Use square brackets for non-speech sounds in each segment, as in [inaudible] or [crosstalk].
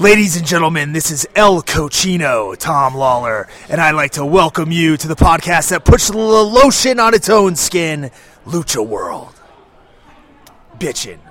Ladies and gentlemen, this is El Cochino, Tom Lawler, and I'd like to welcome you to the podcast that puts the lotion on its own skin, Lucha World. Bitchin'.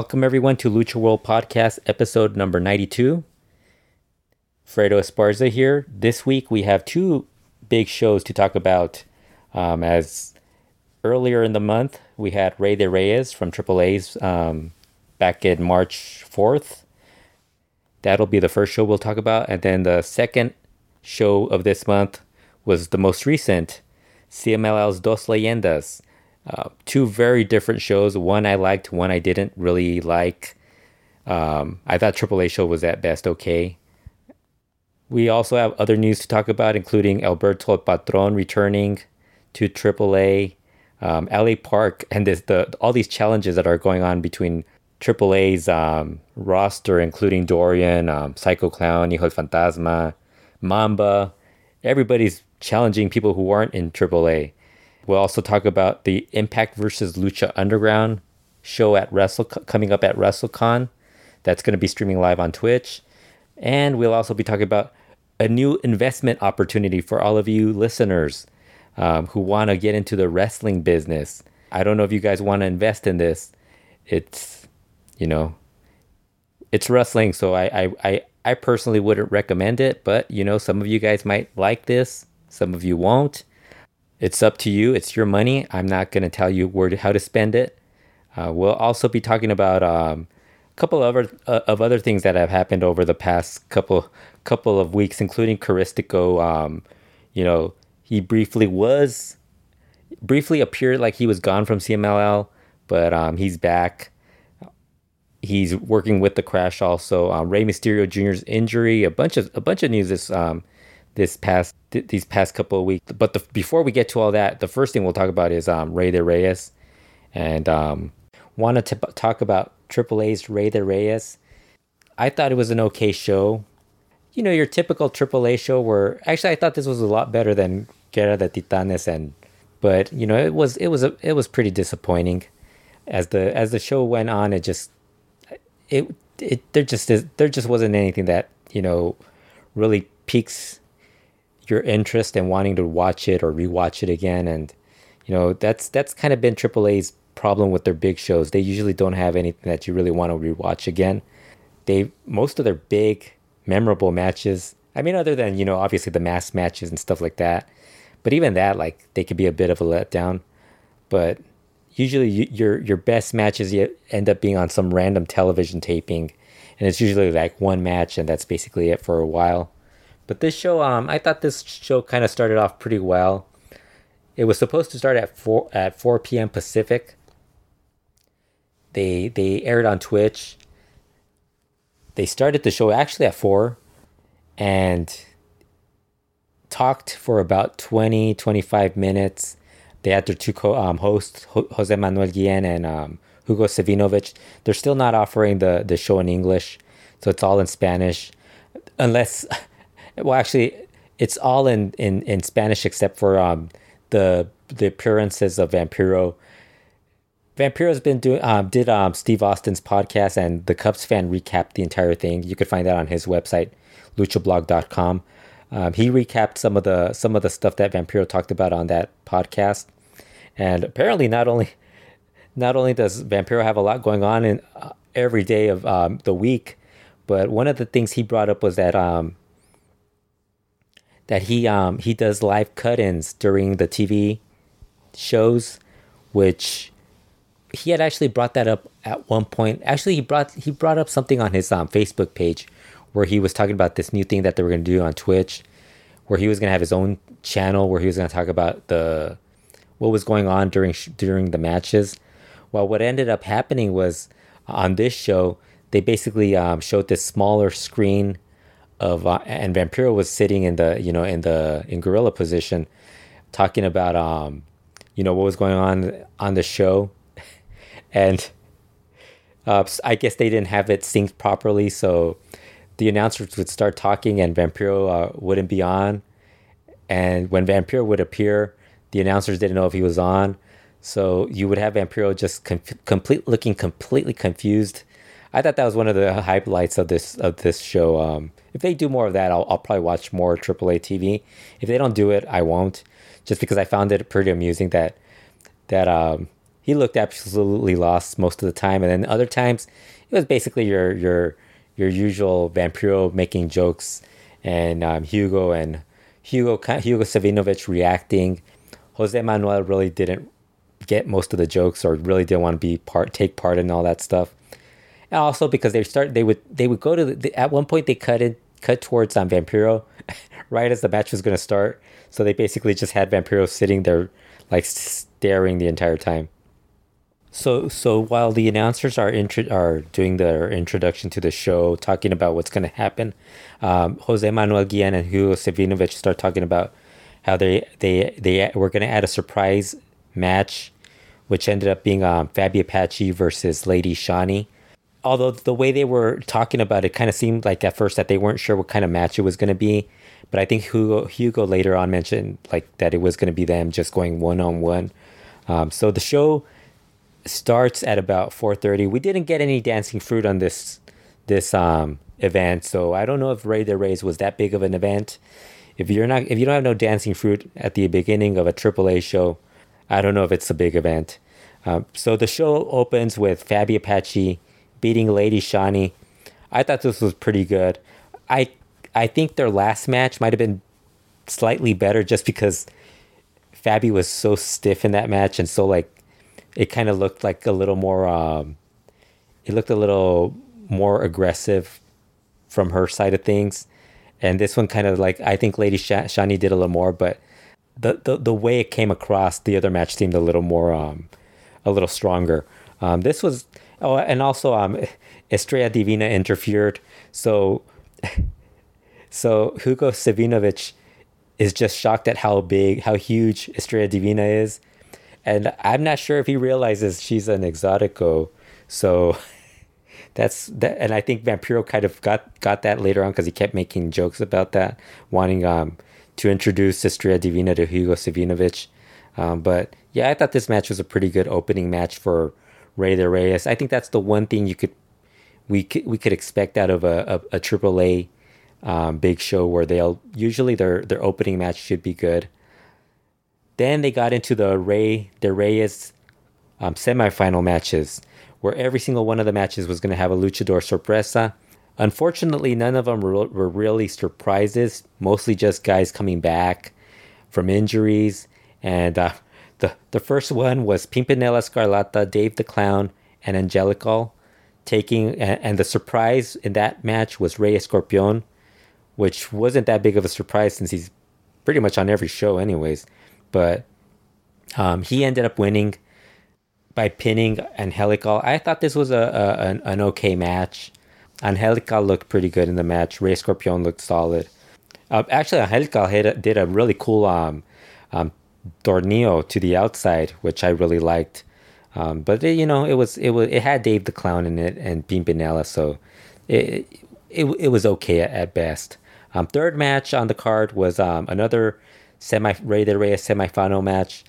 Welcome everyone to Lucha World Podcast episode number 92. Fredo Esparza here. This week we have two big shows to talk about. Um, as earlier in the month we had Rey de Reyes from AAA's um, back in March 4th. That'll be the first show we'll talk about. And then the second show of this month was the most recent CMLL's Dos Leyendas. Uh, two very different shows. One I liked, one I didn't really like. Um, I thought AAA show was at best okay. We also have other news to talk about, including Alberto Patron returning to AAA, um, LA Park, [laughs] and this, the all these challenges that are going on between AAA's um, roster, including Dorian, um, Psycho Clown, Hijo Fantasma, Mamba. Everybody's challenging people who aren't in AAA. We'll also talk about the Impact versus Lucha Underground show at Wrestle coming up at WrestleCon. That's going to be streaming live on Twitch. And we'll also be talking about a new investment opportunity for all of you listeners um, who want to get into the wrestling business. I don't know if you guys want to invest in this. It's, you know, it's wrestling, so I, I, I, I personally wouldn't recommend it, but you know, some of you guys might like this, some of you won't. It's up to you. It's your money. I'm not going to tell you where to, how to spend it. Uh, we'll also be talking about um, a couple of other, uh, of other things that have happened over the past couple couple of weeks, including Caristico. Um, you know, he briefly was briefly appeared like he was gone from CMLL, but um, he's back. He's working with the Crash also. Um, Rey Mysterio Jr.'s injury, a bunch of a bunch of news this um, this past th- these past couple of weeks. But the, before we get to all that, the first thing we'll talk about is um, Rey de Reyes, and um, wanted to talk about AAA's Rey de Reyes. I thought it was an okay show. You know, your typical AAA show where actually I thought this was a lot better than Guerra de Titanes, and but you know it was it was a, it was pretty disappointing. As the as the show went on, it just it it there just is, there just wasn't anything that you know really piques your interest in wanting to watch it or rewatch it again. And you know that's that's kind of been AAA's problem with their big shows. They usually don't have anything that you really want to rewatch again. They most of their big memorable matches I mean other than you know obviously the mass matches and stuff like that but even that like they could be a bit of a letdown. But usually you, your your best matches end up being on some random television taping and it's usually like one match and that's basically it for a while but this show um i thought this show kind of started off pretty well. It was supposed to start at 4 at 4 p.m pacific. They they aired on twitch. They started the show actually at 4 and talked for about 20 25 minutes. They had their two co- um, hosts Ho- jose manuel guillen and um, hugo savinovich they're still not offering the, the show in english so it's all in spanish. Unless well actually it's all in, in, in Spanish except for um, the the appearances of Vampiro. Vampiro's been doing um, did um, Steve Austin's podcast and the Cubs fan recapped the entire thing. You could find that on his website, luchablog.com. Um, he recapped some of the some of the stuff that Vampiro talked about on that podcast, and apparently not only not only does Vampiro have a lot going on in uh, every day of um, the week, but one of the things he brought up was that um, that he um, he does live cut-ins during the TV shows, which he had actually brought that up at one point. Actually, he brought he brought up something on his um, Facebook page where he was talking about this new thing that they were going to do on Twitch, where he was going to have his own channel where he was going to talk about the what was going on during during the matches. Well, what ended up happening was on this show they basically um, showed this smaller screen of uh, and Vampiro was sitting in the you know in the in gorilla position, talking about um, you know what was going on on the show, [laughs] and uh, I guess they didn't have it synced properly, so the announcers would start talking and Vampiro uh, wouldn't be on, and when Vampiro would appear, the announcers didn't know if he was on, so you would have Vampiro just com- complete looking completely confused. I thought that was one of the highlights of this of this show. Um, if they do more of that, I'll, I'll probably watch more AAA TV. If they don't do it, I won't, just because I found it pretty amusing that that um, he looked absolutely lost most of the time, and then other times it was basically your your your usual Vampiro making jokes, and um, Hugo and Hugo Hugo Savinovich reacting. Jose Manuel really didn't get most of the jokes or really didn't want to be part take part in all that stuff. Also because they start they would they would go to the, at one point they cut it cut towards um, Vampiro [laughs] right as the match was going to start. So they basically just had Vampiro sitting there like staring the entire time. So so while the announcers are intro- are doing their introduction to the show, talking about what's going to happen, um, Jose Manuel Guillen and Hugo Savinovich start talking about how they they they were going to add a surprise match, which ended up being um, Fabi Apache versus Lady Shani. Although the way they were talking about it kind of seemed like at first that they weren't sure what kind of match it was going to be, but I think Hugo Hugo later on mentioned like that it was going to be them just going one on one. So the show starts at about 4:30. We didn't get any dancing fruit on this this um, event, so I don't know if Rey de Reyes was that big of an event. If you're not if you don't have no dancing fruit at the beginning of a AAA show, I don't know if it's a big event. Um, so the show opens with Fabi Apache beating Lady Shani. I thought this was pretty good. I I think their last match might have been slightly better just because Fabi was so stiff in that match and so like it kind of looked like a little more um, it looked a little more aggressive from her side of things and this one kind of like i think lady Sh- shani did a little more but the, the the way it came across the other match seemed a little more um a little stronger um this was oh and also um estrella divina interfered so [laughs] so hugo savinovich is just shocked at how big how huge estrella divina is and I'm not sure if he realizes she's an exotico. So [laughs] that's that, and I think Vampiro kind of got got that later on because he kept making jokes about that, wanting um to introduce Estrella Divina to Hugo Savinovich. Um, but yeah, I thought this match was a pretty good opening match for Rey de Reyes. I think that's the one thing you could we could, we could expect out of a a, a AAA um, big show where they'll usually their their opening match should be good. Then they got into the Rey de Reyes um, semifinal matches, where every single one of the matches was going to have a luchador sorpresa. Unfortunately, none of them were, were really surprises. Mostly just guys coming back from injuries. And uh, the the first one was Pimpinela Scarlata, Dave the Clown, and Angelical taking. And, and the surprise in that match was Rey Escorpion, which wasn't that big of a surprise since he's pretty much on every show, anyways but um, he ended up winning by pinning Angelical. I thought this was a, a an, an, okay match. Angelical looked pretty good in the match. Rey Scorpion looked solid. Uh, actually, Angelical hit, did a really cool um, um, tornillo to the outside, which I really liked. Um, but it, you know, it was it was it had Dave the Clown in it and Bean Pimpinela, so it it, it was okay at, at best. Um, third match on the card was um, another semi Rey de Reyes semifinal match.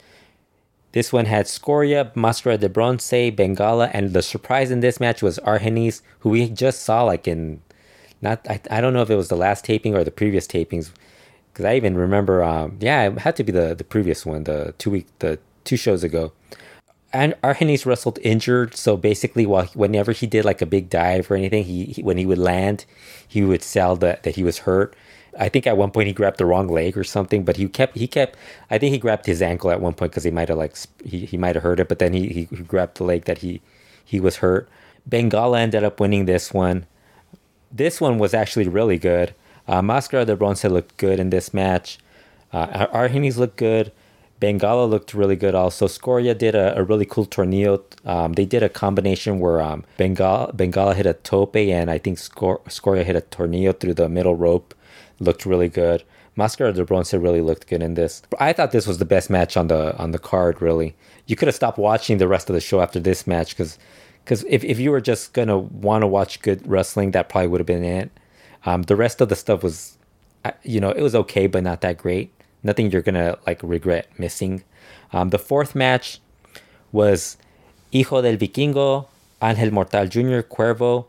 This one had Scoria, Mascara de Bronce, Bengala, and the surprise in this match was Argenis, who we just saw like in not I, I don't know if it was the last taping or the previous tapings because I even remember um yeah it had to be the the previous one the two week the two shows ago and Argenis wrestled injured so basically while whenever he did like a big dive or anything he, he when he would land he would sell that that he was hurt I think at one point he grabbed the wrong leg or something, but he kept he kept. I think he grabbed his ankle at one point because he might have like he, he might have hurt it, but then he, he, he grabbed the leg that he he was hurt. Bengala ended up winning this one. This one was actually really good. Uh, Mascara de Bronce looked good in this match. Uh, Argenis looked good. Bengala looked really good also. Scoria did a, a really cool tornillo. Um, they did a combination where um, Bengala, Bengala hit a tope and I think Scor- Scoria hit a tornillo through the middle rope looked really good. Mascara de Bronce really looked good in this. I thought this was the best match on the on the card. Really, you could have stopped watching the rest of the show after this match because because if, if you were just gonna want to watch good wrestling, that probably would have been it. Um, the rest of the stuff was, you know, it was okay, but not that great. Nothing you're gonna like regret missing. Um, the fourth match was Hijo del Vikingo, Angel Mortal Jr., Cuervo,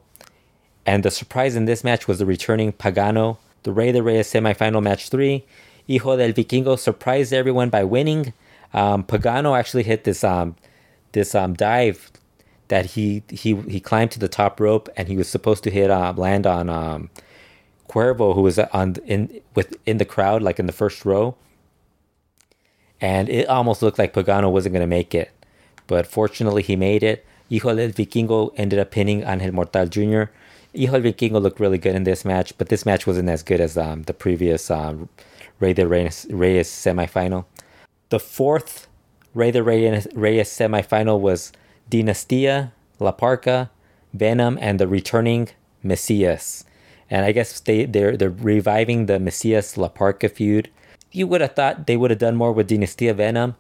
and the surprise in this match was the returning Pagano the Rey de Reyes semifinal match three. Hijo del Vikingo surprised everyone by winning. Um, Pagano actually hit this um, this um, dive that he he he climbed to the top rope and he was supposed to hit uh, land on um, Cuervo who was on in with in the crowd like in the first row. And it almost looked like Pagano wasn't going to make it, but fortunately he made it. Hijo del Vikingo ended up pinning Angel Mortal Jr. Hijo Vikingo looked really good in this match, but this match wasn't as good as um, the previous um, Rey de Reyes, Reyes semifinal. The fourth Rey de Reyes, Reyes semifinal was Dinastia, La Parca, Venom, and the returning Messias. And I guess they, they're, they're reviving the Messias La Parca feud. You would have thought they would have done more with Dinastia Venom,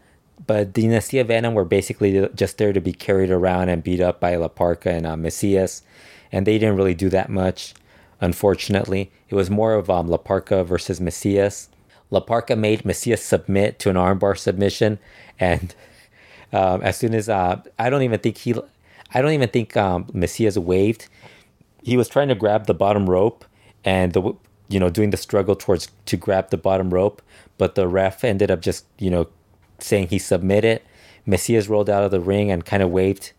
but Dinastia Venom were basically just there to be carried around and beat up by La Parca and uh, Messias and they didn't really do that much. Unfortunately, it was more of um, versus Messias. La Parca made Messias submit to an armbar submission, and [laughs] um, as soon as uh, I don't even think he, I don't even think um, Messias waved. He was trying to grab the bottom rope, and the you know doing the struggle towards to grab the bottom rope, but the ref ended up just you know saying he submitted. Messias rolled out of the ring and kind of waved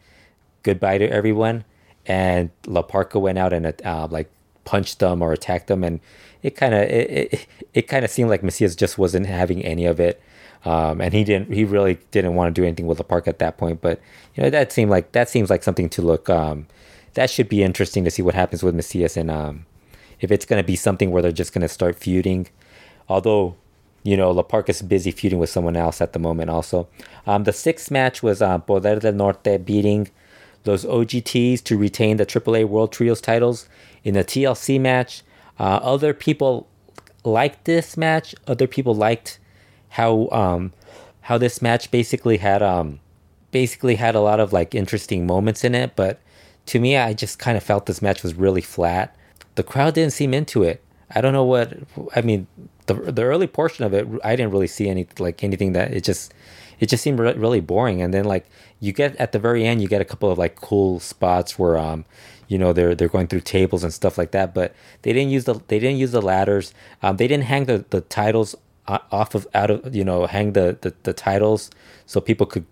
goodbye to everyone and La Parca went out and uh, like punched them or attacked them, and it kind of it, it, it kind of seemed like Messias just wasn't having any of it. Um, and he didn't he really didn't want to do anything with La Parca at that point. But you know that seemed like that seems like something to look. Um, that should be interesting to see what happens with Messias and um, if it's going to be something where they're just going to start feuding. Although you know, La Parca's busy feuding with someone else at the moment also. Um, the sixth match was uh, Poder del Norte beating those OGTs to retain the AAA World Trios titles in the TLC match. Uh, other people liked this match. Other people liked how um, how this match basically had um, basically had a lot of like interesting moments in it. But to me, I just kind of felt this match was really flat. The crowd didn't seem into it. I don't know what I mean. The the early portion of it, I didn't really see any like anything that it just it just seemed re- really boring. And then like you get at the very end, you get a couple of like cool spots where um, you know they're they're going through tables and stuff like that. But they didn't use the they didn't use the ladders. Um, they didn't hang the the titles off of out of you know hang the, the the titles so people could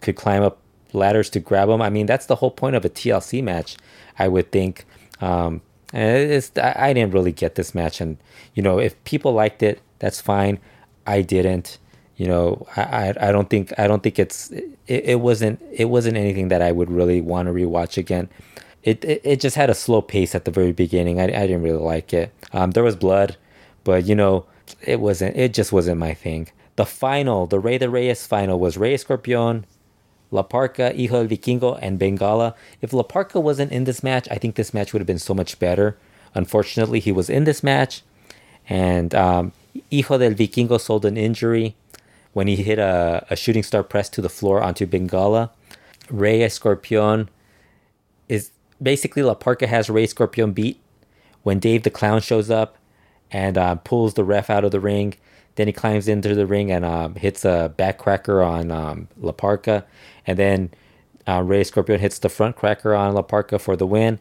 could climb up ladders to grab them. I mean that's the whole point of a TLC match, I would think. Um, and it's I didn't really get this match, and you know if people liked it, that's fine. I didn't you know I, I don't think i don't think it's it, it wasn't it wasn't anything that i would really want to rewatch again it, it it just had a slow pace at the very beginning i, I didn't really like it um there was blood but you know it wasn't it just wasn't my thing the final the rey de reyes final was rey escorpion La Parca, Hijo del Vikingo, and Bengala. If La Parca wasn't in this match, I think this match would have been so much better. Unfortunately, he was in this match, and um, Hijo del Vikingo sold an injury when he hit a, a shooting star press to the floor onto Bengala. Rey Escorpion is basically La Parca has Rey Escorpion beat when Dave the Clown shows up and uh, pulls the ref out of the ring. Then he climbs into the ring and um, hits a backcracker on um. And then uh, Rey Scorpion hits the front cracker on La Parca for the win.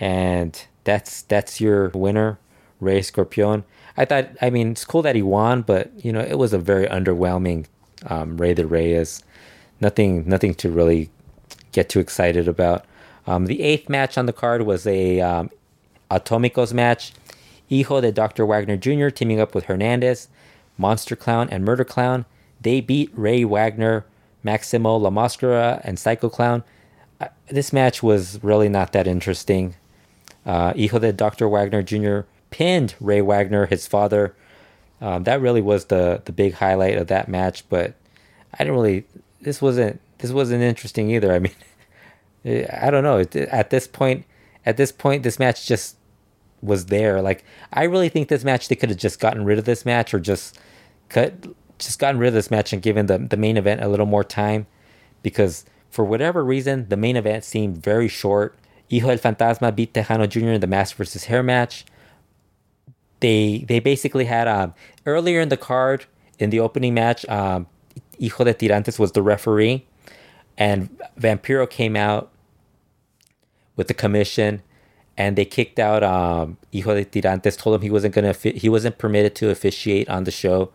And that's that's your winner, Rey Scorpion. I thought, I mean, it's cool that he won, but you know, it was a very underwhelming um, Rey de Reyes. Nothing, nothing to really get too excited about. Um, the eighth match on the card was a um, Atomicos match. Hijo de Dr. Wagner Jr. teaming up with Hernandez, Monster Clown, and Murder Clown. They beat Rey Wagner, Maximo La Mascara, and Psycho Clown. Uh, this match was really not that interesting. Uh, Hijo de Dr. Wagner Jr. pinned Rey Wagner, his father. Um, that really was the the big highlight of that match. But I didn't really. This wasn't. This wasn't interesting either. I mean, [laughs] I don't know. At this point, at this point, this match just was there. Like I really think this match they could have just gotten rid of this match or just cut, just gotten rid of this match and given the the main event a little more time, because for whatever reason the main event seemed very short. Hijo del Fantasma beat Tejano Jr. in the mask versus hair match. They they basically had um earlier in the card in the opening match um Hijo de Tirantes was the referee and Vampiro came out with the commission and they kicked out um, Hijo de Tirantes. Told him he wasn't gonna he wasn't permitted to officiate on the show.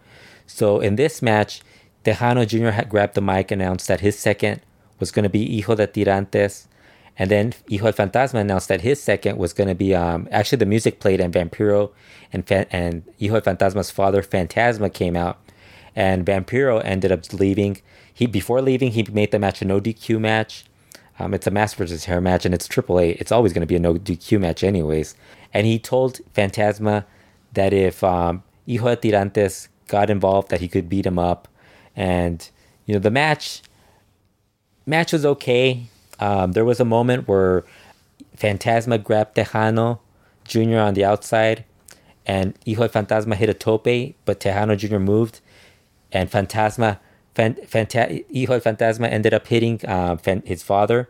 So in this match, Tejano Jr. had grabbed the mic announced that his second was gonna be Hijo de Tirantes, and then Hijo del Fantasma announced that his second was gonna be um, actually the music played and Vampiro and and Hijo del Fantasma's father Fantasma came out, and Vampiro ended up leaving. He before leaving he made the match a no DQ match um, it's a mask versus hair match, and it's AAA. It's always going to be a no DQ match, anyways. And he told Fantasma that if um, Hijo de Tirantes got involved, that he could beat him up. And you know, the match match was okay. Um, there was a moment where Fantasma grabbed Tejano Jr. on the outside, and Hijo Fantasma hit a tope, but Tejano Jr. moved, and Fantasma Fanta- Hijo Fantasma ended up hitting uh, his father.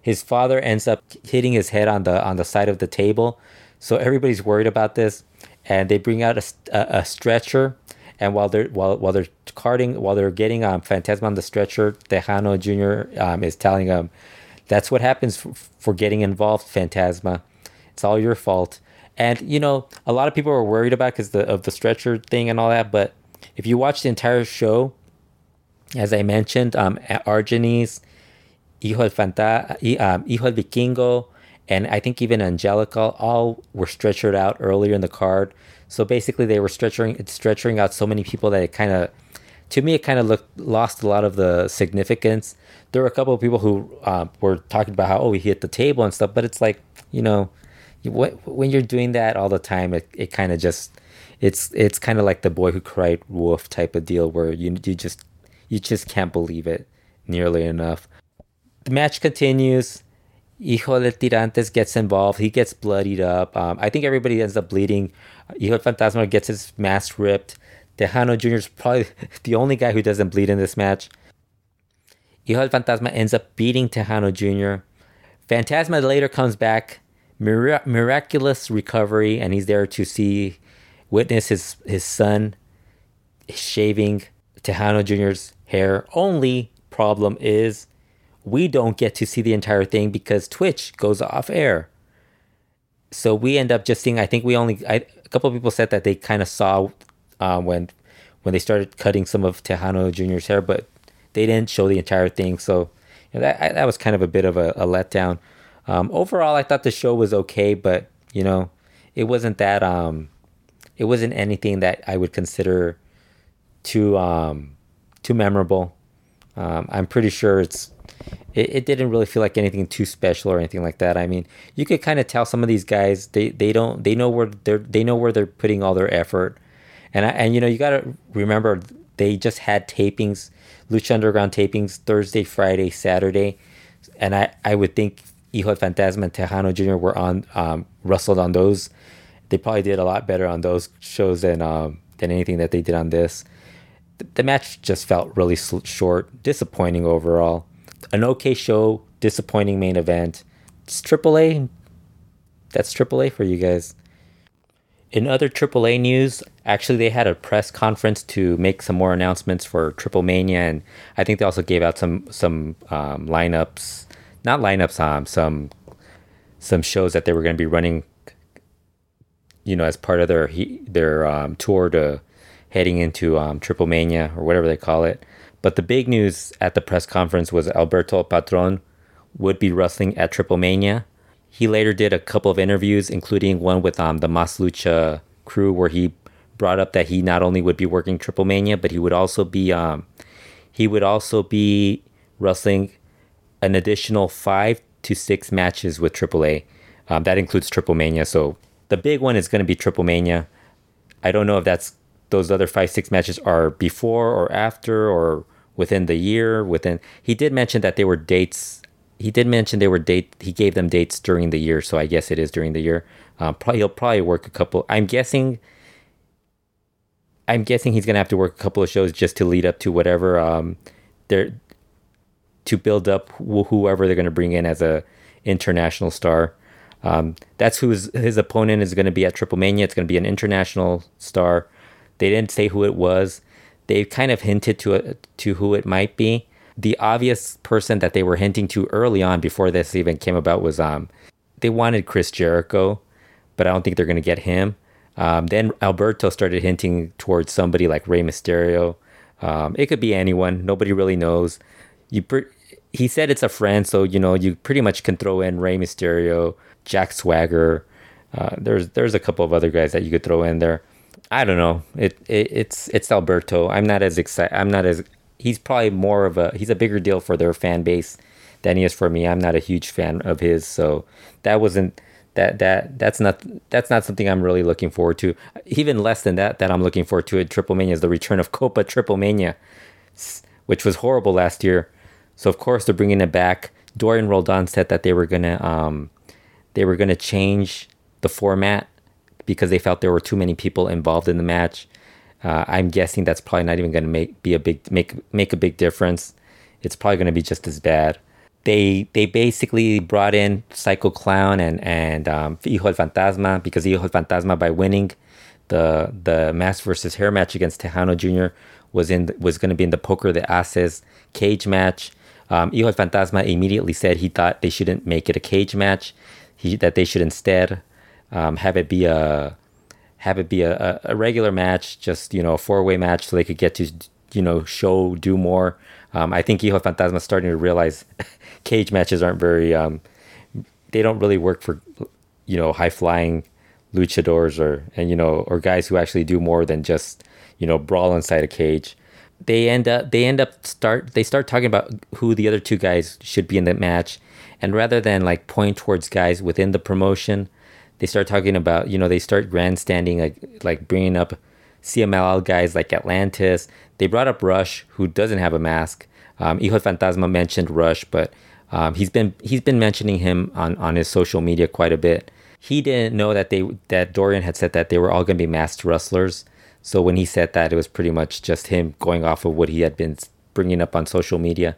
His father ends up hitting his head on the on the side of the table, so everybody's worried about this, and they bring out a, a, a stretcher. And while they're while while they're carting while they're getting um Fantasma on the stretcher, Tejano Jr. Um, is telling him, "That's what happens for, for getting involved, Fantasma. It's all your fault." And you know, a lot of people were worried about because of the stretcher thing and all that. But if you watch the entire show, as I mentioned, um, Argenis, Hijo del Fanta, um, Hijo del Vikingo, and I think even Angelica all were stretchered out earlier in the card. So basically, they were stretching stretching out so many people that it kind of, to me, it kind of looked lost a lot of the significance. There were a couple of people who um, were talking about how oh we hit the table and stuff, but it's like you know, when you're doing that all the time, it, it kind of just it's it's kind of like the boy who cried wolf type of deal where you you just you just can't believe it nearly enough. The match continues. Hijo de Tirantes gets involved. He gets bloodied up. Um, I think everybody ends up bleeding. Hijo Fantasma gets his mask ripped. Tejano Jr. is probably [laughs] the only guy who doesn't bleed in this match. Hijo Fantasma ends up beating Tejano Jr. Fantasma later comes back, Mir- miraculous recovery, and he's there to see, witness his, his son shaving Tejano Jr.'s hair. Only problem is we don't get to see the entire thing because Twitch goes off air. So we end up just seeing. I think we only. I, couple people said that they kind of saw uh, when when they started cutting some of Tejano Jr.'s hair, but they didn't show the entire thing. So you know, that that was kind of a bit of a, a letdown. Um, overall, I thought the show was okay, but you know, it wasn't that. Um, it wasn't anything that I would consider too um, too memorable. Um, I'm pretty sure it's it, it didn't really feel like anything too special or anything like that. I mean, you could kind of tell some of these guys they, they don't they know where they're they know where they're putting all their effort, and I, and you know you got to remember they just had tapings, Lucha Underground tapings Thursday, Friday, Saturday, and I I would think Hijo Fantasma and Tejano Jr. were on um, wrestled on those. They probably did a lot better on those shows than um, than anything that they did on this the match just felt really short, disappointing overall. An okay show, disappointing main event. It's AAA. That's AAA for you guys. In other AAA news, actually, they had a press conference to make some more announcements for Triple Mania, and I think they also gave out some some um, lineups, not lineups, um, some some shows that they were going to be running, you know, as part of their their um, tour to heading into um, Triple Mania or whatever they call it. But the big news at the press conference was Alberto Patron would be wrestling at Triple Mania. He later did a couple of interviews, including one with um, the Mas Lucha crew, where he brought up that he not only would be working Triple Mania, but he would also be um, he would also be wrestling an additional five to six matches with AAA. Um, that includes Triple Mania. So the big one is going to be Triple Mania. I don't know if that's those other five six matches are before or after or within the year. Within he did mention that they were dates. He did mention they were date. He gave them dates during the year, so I guess it is during the year. Um, probably he'll probably work a couple. I'm guessing. I'm guessing he's gonna have to work a couple of shows just to lead up to whatever um, they're to build up wh- whoever they're gonna bring in as a international star. Um, that's who his, his opponent is going to be at Triple Mania. It's going to be an international star. They didn't say who it was. They kind of hinted to it, to who it might be. The obvious person that they were hinting to early on before this even came about was um, they wanted Chris Jericho, but I don't think they're going to get him. Um, then Alberto started hinting towards somebody like Rey Mysterio. Um, it could be anyone. Nobody really knows. You pre- he said it's a friend, so you know you pretty much can throw in Rey Mysterio, Jack Swagger. Uh, there's there's a couple of other guys that you could throw in there. I don't know. It, it it's it's Alberto. I'm not as excited. I'm not as he's probably more of a he's a bigger deal for their fan base than he is for me. I'm not a huge fan of his, so that wasn't that that that's not that's not something I'm really looking forward to. Even less than that, that I'm looking forward to at Triple Mania is the return of Copa Triple Mania, which was horrible last year. So of course they're bringing it back. Dorian Roldan said that they were gonna um, they were gonna change the format because they felt there were too many people involved in the match. Uh, I'm guessing that's probably not even going to make be a big make make a big difference. It's probably going to be just as bad. They they basically brought in Psycho Clown and and um, Hijo del Fantasma because Hijo del Fantasma by winning the the mask versus hair match against Tejano Jr. was in was going to be in the Poker de Ases cage match. Um, Hijo del Fantasma immediately said he thought they shouldn't make it a cage match. He that they should instead um, have it be a have it be a, a, regular match, just you know a four way match, so they could get to you know show do more. Um, I think Hijo Fantasma is starting to realize [laughs] cage matches aren't very um, they don't really work for you know high flying luchadors or and you know or guys who actually do more than just you know brawl inside a cage. They end up they end up start they start talking about who the other two guys should be in the match, and rather than like point towards guys within the promotion they start talking about you know they start grandstanding like like bringing up CMLL guys like Atlantis. They brought up Rush, who doesn't have a mask. Um, Hijo Fantasma mentioned Rush, but um, he's been he's been mentioning him on, on his social media quite a bit. He didn't know that they that Dorian had said that they were all going to be masked wrestlers. So when he said that, it was pretty much just him going off of what he had been bringing up on social media.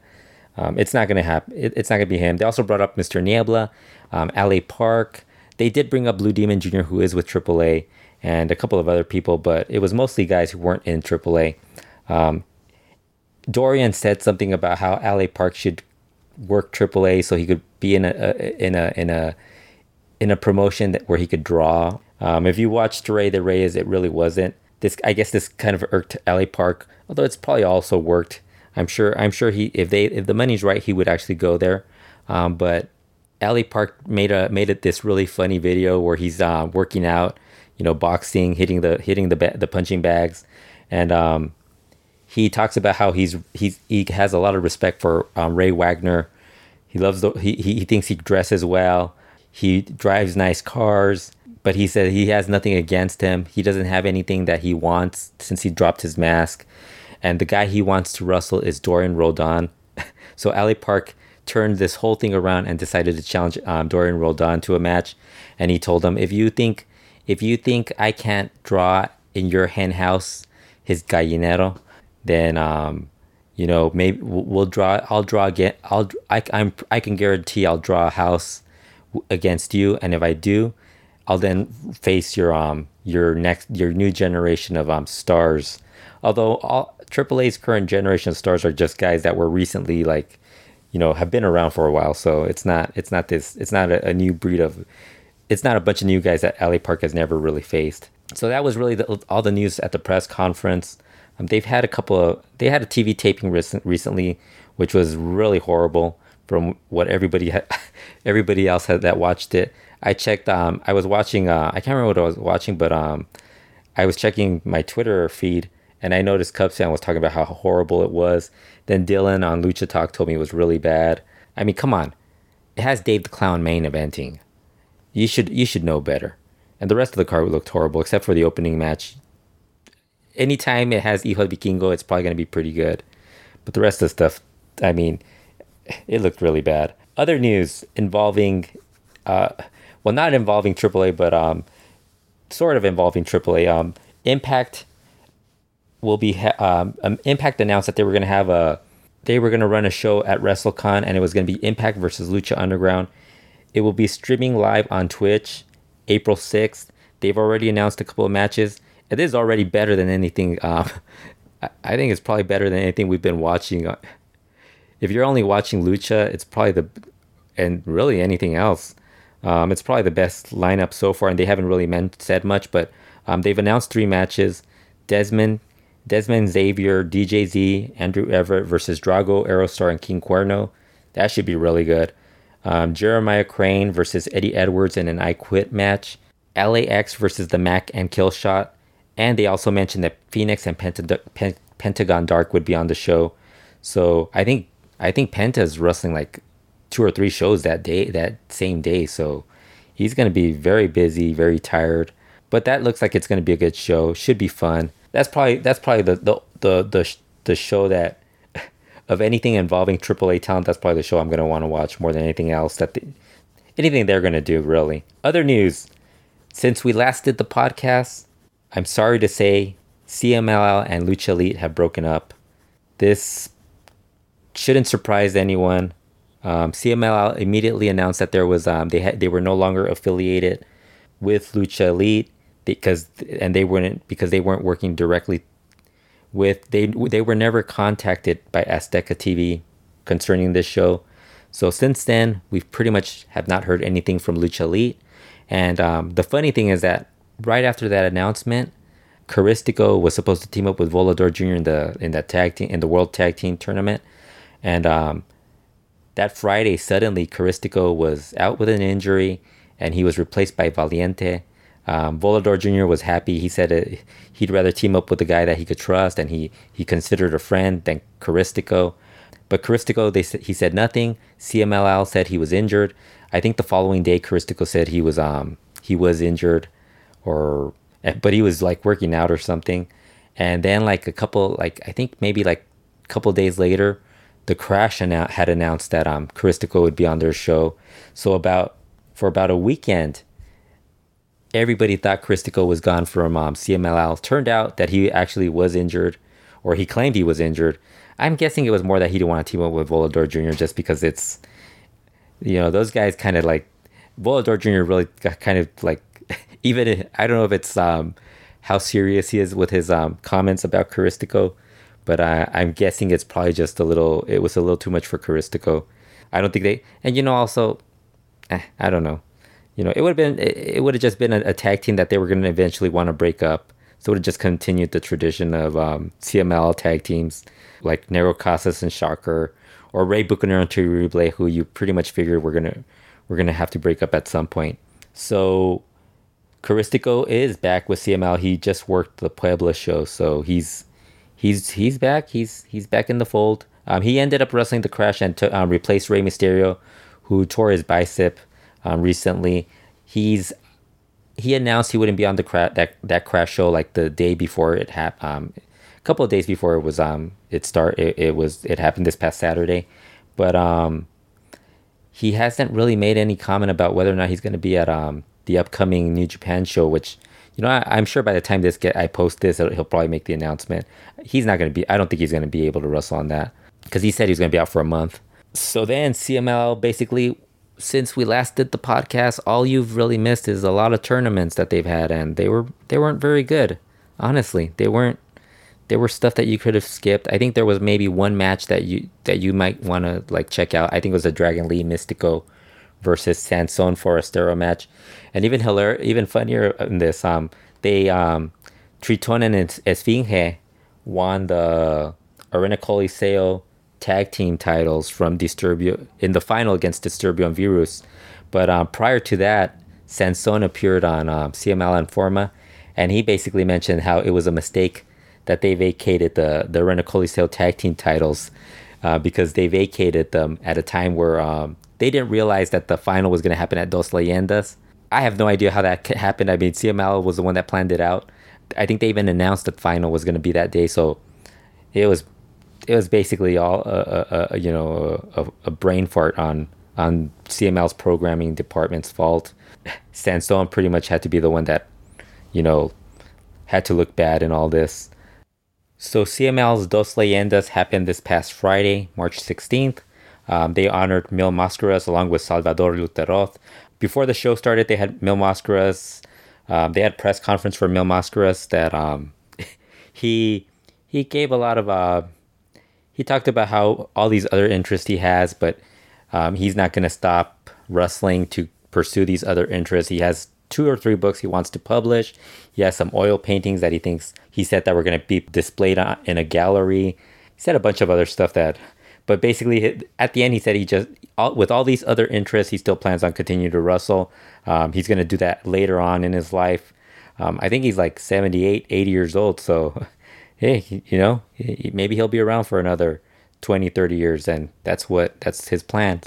Um, it's not going to happen. It, it's not going to be him. They also brought up Mr. Niebla, um, LA Park. They did bring up Blue Demon Jr., who is with AAA, and a couple of other people, but it was mostly guys who weren't in AAA. Um, Dorian said something about how LA Park should work AAA so he could be in a, a in a in a in a promotion that where he could draw. Um, if you watched Rey de Reyes, it really wasn't. This I guess this kind of irked LA Park, although it's probably also worked. I'm sure I'm sure he if they if the money's right, he would actually go there. Um, but LA Park made a made it this really funny video where he's uh, working out, you know, boxing, hitting the hitting the ba- the punching bags, and um, he talks about how he's he's he has a lot of respect for um, Rey Wagner. He loves the he he thinks he dresses well. He drives nice cars, but he said he has nothing against him. He doesn't have anything that he wants since he dropped his mask, and the guy he wants to wrestle is Dorian Roldan. [laughs] so LA Park turned this whole thing around and decided to challenge um, Dorian Roldan to a match. And he told him, if you think, if you think I can't draw in your hen house his gallinero, then um, you know maybe we'll draw. I'll draw again. I'll I, I'm I can guarantee I'll draw a house against you. And if I do, I'll then face your um your next your new generation of um stars. Although all AAA's current generation of stars are just guys that were recently like, you know, have been around for a while. So it's not it's not this it's not a, a new breed of it's not a bunch of new guys that LA Park has never really faced. So that was really the, all the news at the press conference. Um, they've had a couple of they had a TV taping recent, recently, which was really horrible from what everybody had, [laughs] everybody else had that watched it. I checked. Um, I was watching. Uh, I can't remember what I was watching, but um, I was checking my Twitter feed, and I noticed Cubs fan was talking about how horrible it was. Then Dylan on Lucha Talk told me it was really bad. I mean, come on, it has Dave the Clown main eventing. You should you should know better. And the rest of the card looked horrible, except for the opening match. Anytime it has Hijo Vikingo, it's probably going to be pretty good. But the rest of the stuff, I mean, it looked really bad. Other news involving, uh, well, not involving AAA, but um, sort of involving AAA. Um, Impact will be ha- um, um, Impact announced that they were going to have a they were going to run a show at WrestleCon and it was going to be Impact versus Lucha Underground. It will be streaming live on Twitch April 6th. They've already announced a couple of matches. It is already better than anything. Um, [laughs] I think it's probably better than anything we've been watching. If you're only watching Lucha, it's probably the, and really anything else, um, it's probably the best lineup so far. And they haven't really meant, said much, but um, they've announced three matches: Dezmond, Dezmond Xavier, DJZ, Andrew Everett versus Drago, Aerostar, and King Cuerno. That should be really good. Um, Jeremiah Crane versus Eddie Edwards in an I Quit match. LAX versus the Mack and Killshot. And they also mentioned that Phoenix and Penta- Pen- Pentagon Dark would be on the show. So I think I think Penta's wrestling like two or three shows that day, that same day. So he's going to be very busy, very tired. But that looks like it's going to be a good show. Should be fun. That's probably that's probably the the the the, the show that [laughs] of anything involving AAA talent. That's probably the show I'm going to want to watch more than anything else. That the, anything they're going to do really. Other news. Since we last did the podcast, I'm sorry to say CMLL and Lucha Elite have broken up. This shouldn't surprise anyone. Um, CMLL immediately announced that there was um, they had they were no longer affiliated with Lucha Elite because and they weren't because they weren't working directly with they they were never contacted by Azteca TV concerning this show. So since then, we've pretty much have not heard anything from Lucha Elite. And um, the funny thing is that right after that announcement, Caristico was supposed to team up with Volador Jr. in the in that tag team in the World Tag Team Tournament, and um, that Friday suddenly Caristico was out with an injury, and he was replaced by Valiente. Um, Volador Jr. was happy. He said uh, he'd rather team up with a guy that he could trust, and he he considered a friend than Caristico. But Caristico, they he said nothing. CMLL said he was injured. I think the following day, Caristico said he was um he was injured, or but he was like working out or something. And then like a couple like I think maybe like a couple days later, the Crash annou- had announced that um Caristico would be on their show. So about for about a weekend, everybody thought Caristico was gone from um, CMLL. Turned out that he actually was injured, or he claimed he was injured. I'm guessing it was more that he didn't want to team up with Volador Jr. just because it's, you know, those guys kind of like, Volador Jr. really got kind of like, [laughs] even I don't know if it's um, how serious he is with his um, comments about Caristico, but uh, I'm guessing it's probably just a little, it was a little too much for Caristico. I don't think they, and you know, also, eh, I don't know you know, it would have been it would have just been a, a, tag team that they were going to eventually want to break up. So it would have just continued the tradition of um, CML tag teams like Negro Casas and Shocker, or Rey Bucanero and Terrible, who you pretty much figured we're gonna we're gonna have to break up at some point. So Caristico is back with CML. He just worked the Puebla show, so he's he's he's back. He's he's back in the fold. Um, he ended up wrestling the Crash and um, replaced Rey Mysterio, who tore his bicep um, recently. He's he announced he wouldn't be on the cra- that that crash show like the day before it happened. Um, a couple of days before it was um it start it, it was it happened this past Saturday, but um he hasn't really made any comment about whether or not he's going to be at um the upcoming New Japan show, which you know I, am sure by the time this get I post this, he'll probably make the announcement. He's not going to be. I don't think he's going to be able to wrestle on that because he said he's going to be out for a month. So then CML basically since we last did the podcast, all you've really missed is a lot of tournaments that they've had, and they were they weren't very good. Honestly, they weren't. There were stuff that you could have skipped. I think there was maybe one match that you that you might want to like check out. I think it was a Dragon Lee Mystico versus Sanson Forastero match, and even hilarious, even funnier in this, um, they um, Tritonen and Esfinge won the Arena Coliseo tag team titles from Disturbio in the final against Disturbio and Virus. But um, prior to that, Sanson appeared on um, CML Informa, and he basically mentioned how it was a mistake that they vacated the the Arena Coliseo tag team titles uh, because they vacated them at a time where um, they didn't realize that the final was going to happen at Dos Leyendas. I have no idea how that happened. I mean, CML was the one that planned it out. I think they even announced the final was going to be that day, so it was it was basically all a, a, a you know a, a, brain fart on on CML's programming department's fault. [laughs] Sanson pretty much had to be the one that you know had to look bad in all this. So CML's Dos Leyendas happened this past Friday, March 16th. Um, they honored Mil Mascaras along with Salvador Lutteroth. Before the show started, they had Mil Mascaras. Um, they had press conference for Mil Mascaras that um, [laughs] he he gave a lot of uh, he talked about how all these other interests he has, but um, he's not going to stop wrestling to pursue these other interests. He has two or three books he wants to publish. He has some oil paintings that he thinks he said that were going to be displayed in a gallery. He said a bunch of other stuff that, but basically at the end he said he just all, with all these other interests he still plans on continuing to wrestle. Um, he's going to do that later on in his life. Um, I think he's like 78, 80 years old, so [laughs] hey, you know, maybe he'll be around for another 20, 30 years, and that's what that's his plan.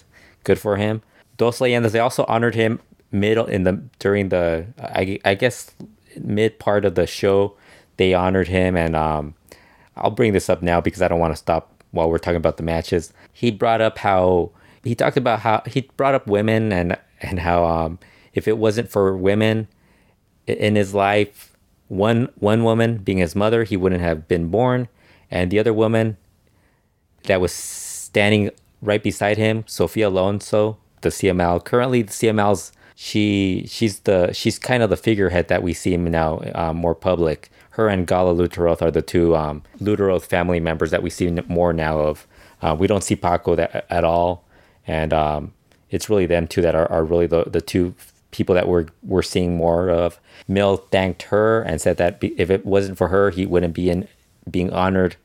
Good for him. Dos Leyendas, they also honored him middle in the during the I, I guess mid part of the show. They honored him, and um, I'll bring this up now because I don't want to stop while we're talking about the matches. He brought up how he talked about how he brought up women and and how um, if it wasn't for women in his life one one woman being his mother, he wouldn't have been born, and the other woman that was standing right beside him, Sofia Alonso, the CML. Currently, the CML's she she's the she's kind of the figurehead that we see now um, more public. Her and Gala Lutteroth are the two um, Lutteroth family members that we see more now of. Uh, we don't see Paco that, at all, and um, it's really them two that are, are really the, the two people that we're we're seeing more of. Mil thanked her and said that if it wasn't for her, he wouldn't be in being honored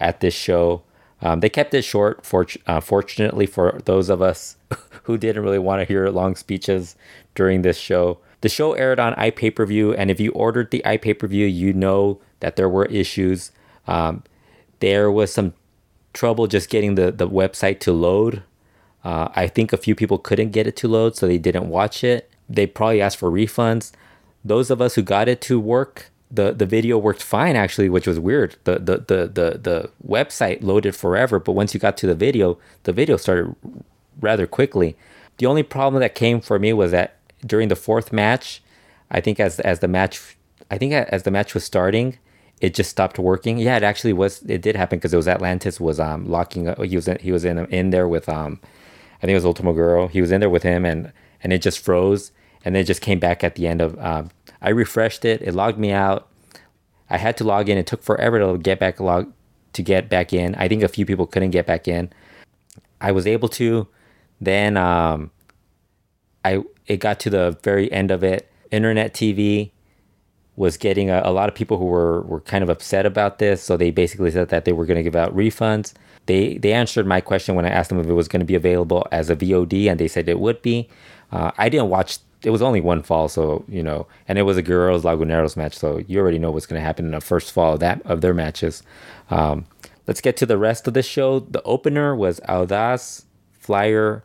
at this show. Um, they kept it short, for, uh, fortunately for those of us [laughs] who didn't really want to hear long speeches during this show. The show aired on iPay per view, and if you ordered the iPay per view, you know that there were issues. Um, there was some trouble just getting the, the website to load. Uh, I think a few people couldn't get it to load, so they didn't watch it they probably asked for refunds. Those of us who got it to work, the, the video worked fine actually, which was weird. The, the the the the website loaded forever, but once you got to the video, the video started rather quickly. The only problem that came for me was that during the fourth match, I think as as the match, I think as the match was starting, it just stopped working. Yeah, it actually was. It did happen because it was Atlantis was um locking. He was in, he was in in there with um, I think it was Ultimo Guerrero. He was in there with him, and and it just froze and then just came back at the end of um, i refreshed it. It logged me out. I had to log in. It took forever to get back log to get back in. I think a few people couldn't get back in. I was able to. Then um, i it got to the very end of it. Internet tv was getting a, a lot of people who were, were kind of upset about this. So they basically said that they were going to give out refunds. They they answered my question when i asked them if it was going to be available as a vod and they said it would be. Uh, i didn't watch it was only one fall, so you know, and it was a Guerreros Laguneros match, so you already know what's going to happen in the first fall of that of their matches. Um, let's get to the rest of the show. The opener was Audaz, Flyer,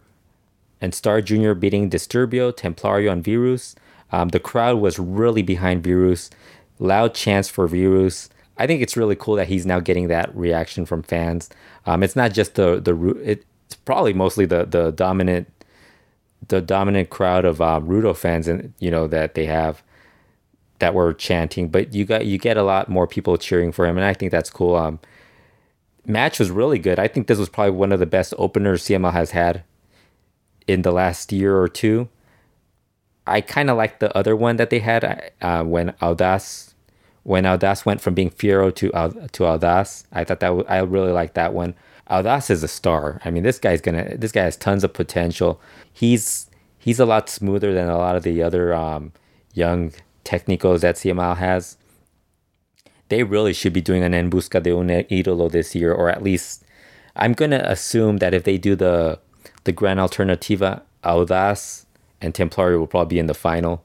and Star Junior beating Disturbio, Templario, and Virus. Um, the crowd was really behind Virus. Loud chants for Virus. I think it's really cool that he's now getting that reaction from fans. Um, it's not just the the it's probably mostly the the dominant the dominant crowd of um, Rudo fans and you know that they have that were chanting, but you got you get a lot more people cheering for him, and I think that's cool. Um, match was really good. I think this was probably one of the best openers CML has had in the last year or two. I kind of like the other one that they had uh, when Audaz when Audaz went from being Fiero to to Audaz. I thought that w- I really liked that one. Audaz is a star. I mean, this guy's gonna. This guy has tons of potential. He's he's a lot smoother than a lot of the other um, young technicos that CML has. They really should be doing an En Busca de un Ídolo this year, or at least I'm gonna assume that if they do the the Gran Alternativa, Audaz and Templario will probably be in the final.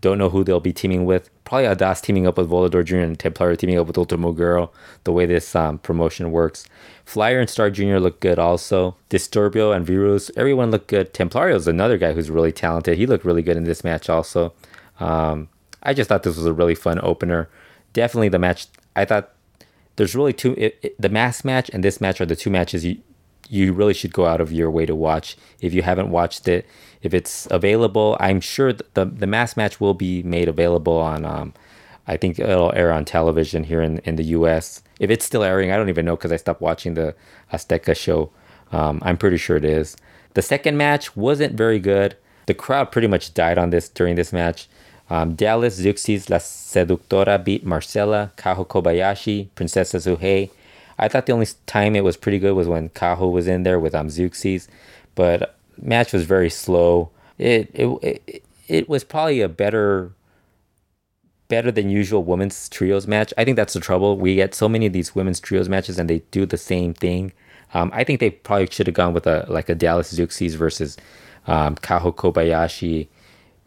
Don't know who they'll be teaming with. Probably Audaz teaming up with Volador Jr. and Templario teaming up with Ultimo Guerrero, the way this um, promotion works. Flyer and Star Jr. look good also. Disturbio and Virus, everyone looked good. Templario is another guy who's really talented. He looked really good in this match also. Um, I just thought this was a really fun opener. Definitely the match. I thought there's really two. It, it, the mass match and this match are the two matches you you really should go out of your way to watch if you haven't watched it. If it's available, I'm sure the the mass match will be made available on. Um, I think it'll air on television here in, in the U.S. If it's still airing, I don't even know because I stopped watching the Azteca show. Um, I'm pretty sure it is. The second match wasn't very good. The crowd pretty much died on this during this match. Um, Dalys Zeuxis La Seductora beat Marcela, Kaho Kobayashi, Princesa Sugehit. I thought the only time it was pretty good was when Kaho was in there with um, Zeuxis, but match was very slow. It, it it it was probably a better better than usual women's trios match. I think that's the trouble. We get so many of these women's trios matches and they do the same thing. Um, I think they probably should have gone with a like a Dalys Zeuxis versus um, Kaho Kobayashi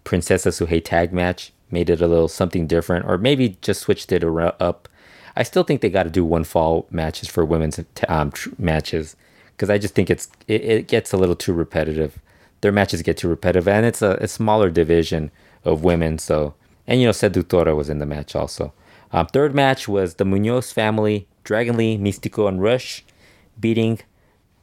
Princesa Sugehit tag match. Made it a little something different, or maybe just switched it up. I still think they got to do one fall matches for women's um, tr- matches because I just think it's it, it, gets a little too repetitive. Their matches get too repetitive, and it's a, a smaller division of women. So, and you know, Seductora was in the match also. Um, third match was the Munoz family, Dragon Lee, Mistico, and Rush, beating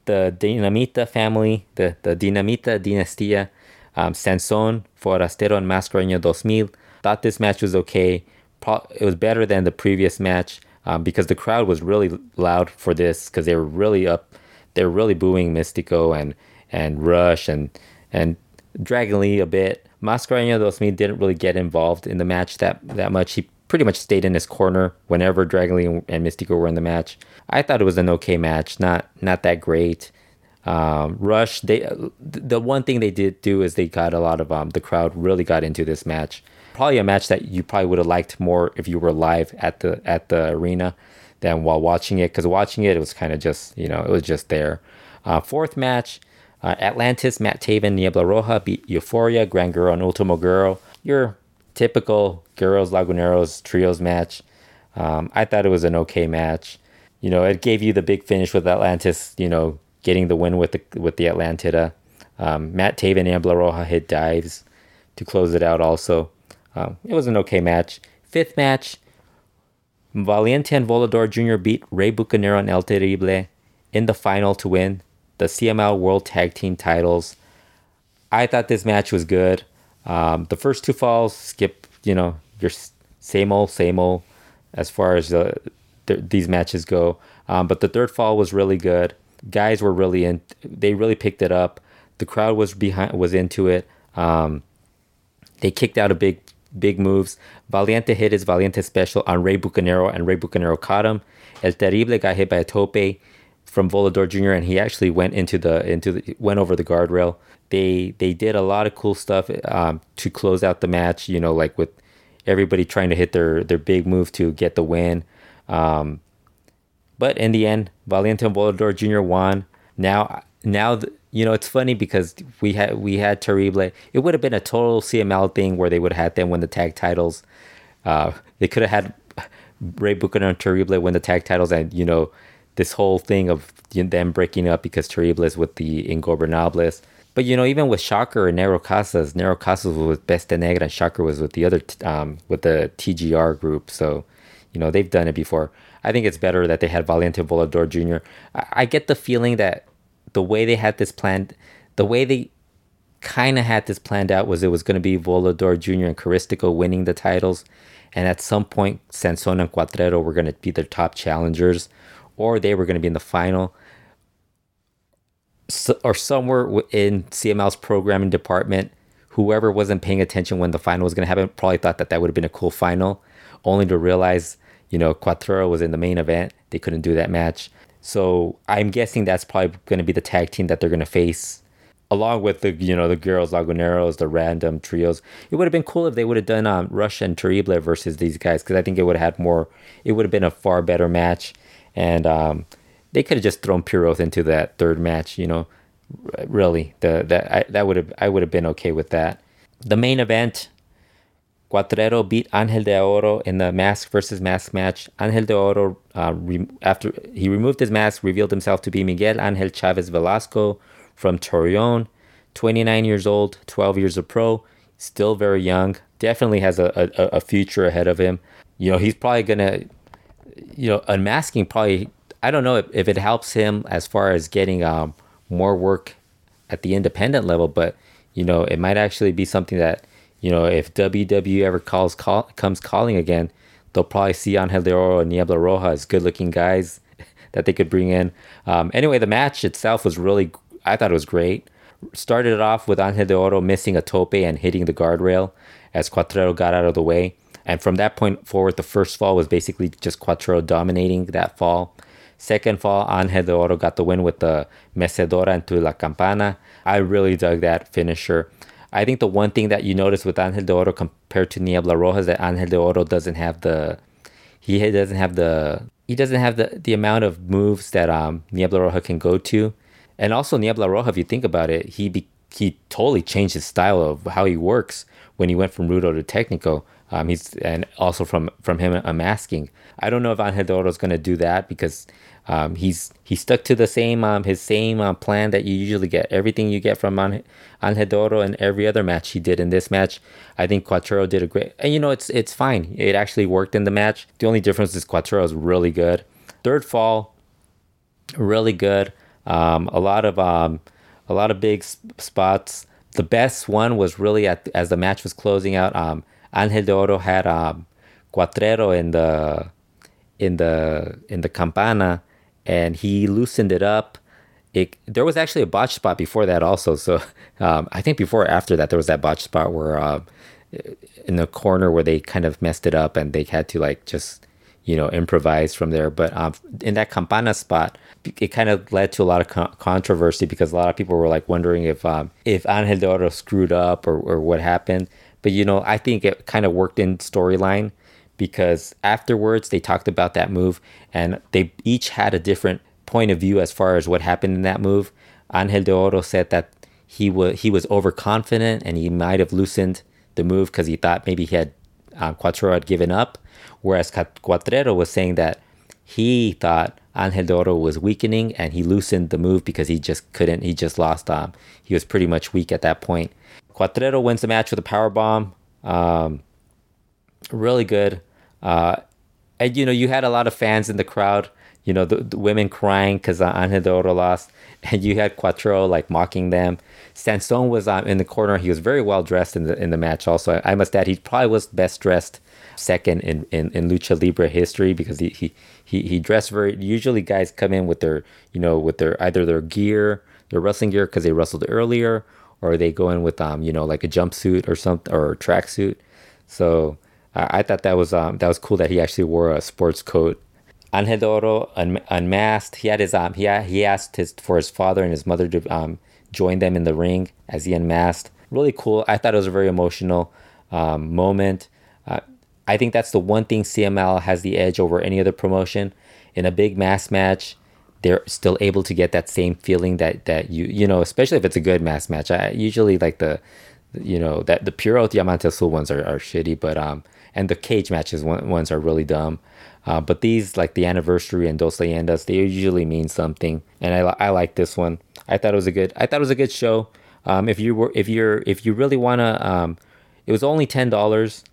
the Dinamita family, the, the Dinamita Dinastia, um, Sanson, Forastero, and Mascareño 2000. Thought this match was okay. Pro- it was better than the previous match um, because the crowd was really loud for this because they were really up. They were really booing Mistico and and Rush and and Dragon Lee a bit. Mascareño 2000 didn't really get involved in the match that that much. He pretty much stayed in his corner whenever Dragon Lee and Mistico were in the match. I thought it was an okay match, not not that great. Um, Rush, they the one thing they did do is they got a lot of um, the crowd really got into this match. Probably a match that you probably would have liked more if you were live at the at the arena than while watching it. Because watching it, it was kind of just you know it was just there. Uh, fourth match, uh, Atlantis, Matt Taven, Niebla Roja beat Euforia, Gran Guerrero, and Ultimo Guerrero. Your typical Guerreros Laguneros trios match. Um, I thought it was an okay match. You know, it gave you the big finish with Atlantis. You know, getting the win with the with the Atlantida. Um, Matt Taven and Niebla Roja hit dives to close it out. Also, um, it was an okay match. Fifth match, Valiente and Volador Jr. beat Rey Bucanero and El Terrible in the final to win the CML World Tag Team titles. I thought this match was good. Um, the first two falls, skip, you know, your same old, same old as far as the, the these matches go. Um, but the third fall was really good. Guys were really in. They really picked it up. The crowd was behind, was into it. Um, they kicked out a big, big moves. Valiente hit his Valiente special on Rey Bucanero, and Rey Bucanero caught him. El Terrible got hit by a tope from Volador Jr. and he actually went into the into the, went over the guardrail. They they did a lot of cool stuff um, to close out the match. You know, like with everybody trying to hit their their big move to get the win. Um, but in the end, Valiente and Volador Jr. won. Now now you know it's funny because we had we had Terrible. It would have been a total CML thing where they would have had them win the tag titles. Uh, they could have had Rey Bucanero and Terrible win the tag titles, and you know this whole thing of them breaking up because Terrible is with the Ingobernables. But you know, even with Shocker and Negro Casas, Negro Casas was with Peste Negra and Shocker was with the other um, with the TGR group. So, you know, they've done it before. I think it's better that they had Valiente Volador Jr. I, I get the feeling that the way they had this planned, the way they kind of had this planned out was it was going to be Volador Jr. and Caristico winning the titles. And at some point, Sanson and Cuatrero were going to be their top challengers or they were going to be in the final. so, or somewhere in CML's programming department, whoever wasn't paying attention when the final was going to happen probably thought that that would have been a cool final, only to realize, you know, Cuatrero was in the main event. They couldn't do that match. So I'm guessing that's probably going to be the tag team that they're going to face, along with the you know the Guerreros Laguneros, the random trios. It would have been cool if they would have done um, Rush and Terrible versus these guys because I think it would have had more. It would have been a far better match, and um, they could have just thrown Pure Oath into that third match. You know, really, the that I, that would have I would have been okay with that. The main event. Cuatrero beat Angel de Oro in the mask versus mask match. Angel de Oro, uh, re- after he removed his mask, revealed himself to be Miguel Angel Chavez Velasco from Torreon, 29 years old, 12 years of pro, still very young. Definitely has a, a, a future ahead of him. You know, he's probably gonna, you know, unmasking probably. I don't know if, if it helps him as far as getting um, more work at the independent level, but you know, it might actually be something that you know, if WWE ever calls call, comes calling again, they'll probably see Angel de Oro and Niebla Roja as good looking guys [laughs] that they could bring in. Um, anyway, the match itself was really, I thought it was great. Started it off with Angel de Oro missing a tope and hitting the guardrail as Cuatrero got out of the way. And from that point forward, the first fall was basically just Cuatrero dominating that fall. Second fall, Angel de Oro got the win with the Mecedora into La Campana. I really dug that finisher. I think the one thing that you notice with Angel de Oro compared to Niebla Roja is that Angel de Oro doesn't have the he doesn't have the he doesn't have the, the amount of moves that um Niebla Roja can go to. And also Niebla Roja, if you think about it, he be, he totally changed his style of how he works when he went from Rudo to Technico. Um, he's and also from from him unmasking. I don't know if Angel de Oro is going to do that because um, he's he stuck to the same um, his same um, plan that you usually get. Everything you get from Angel de and every other match he did in this match. I think Cuatrero did a great. And you know it's it's fine. It actually worked in the match. The only difference is Cuatrero is really good. Third fall, really good. Um, a lot of um, a lot of big s- spots. The best one was really at as the match was closing out. Um, Angel de Oro had um, Cuatrero in the in the in the campana, and he loosened it up. It there was actually a botch spot before that also. So [laughs] um, I think before or after that there was that botch spot where uh, in the corner where they kind of messed it up and they had to like just you know improvise from there. But um, in that campana spot, it kind of led to a lot of con- controversy because a lot of people were like wondering if um, if Angel de Oro screwed up or, or what happened. But you know, I think it kind of worked in storyline because afterwards they talked about that move and they each had a different point of view as far as what happened in that move. Angel de Oro said that he was he was overconfident and he might have loosened the move because he thought maybe he had um, Cuatrero had given up, whereas Cuatrero was saying that he thought Angel de Oro was weakening and he loosened the move because he just couldn't. He just lost. Um, he was pretty much weak at that point. Cuatrero wins the match with a power bomb. Um, really good. Uh, and you know, you had a lot of fans in the crowd. You know, the, the women crying because uh, Angel de Oro lost, [laughs] and you had Cuatrero like mocking them. Sanson was um, in the corner. He was very well dressed in the in the match. Also, I must add, he probably was best dressed second in, in, in lucha libre history because he, he he he dressed very. Usually, guys come in with their you know with their either their gear, their wrestling gear because they wrestled earlier, or they go in with um you know like a jumpsuit or something or a tracksuit. So I, thought that was um that was cool that he actually wore a sports coat. Angel un- unmasked. He had his um he he asked his for his father and his mother to um join them in the ring as he unmasked. Really cool. I thought it was a very emotional um, moment. Uh, I think that's the one thing CML has the edge over any other promotion. In a big mass match, they're still able to get that same feeling that that you you know, especially if it's a good mass match. I usually like the you know that the pure Diamante Azul ones are, are shitty, but um and the cage matches one, ones are really dumb. Uh, but these like the anniversary and Dos Leyendas, they usually mean something, and I, I like this one. I thought it was a good I thought it was a good show. Um, if you were if you're if you really wanna um, it was only ten dollars,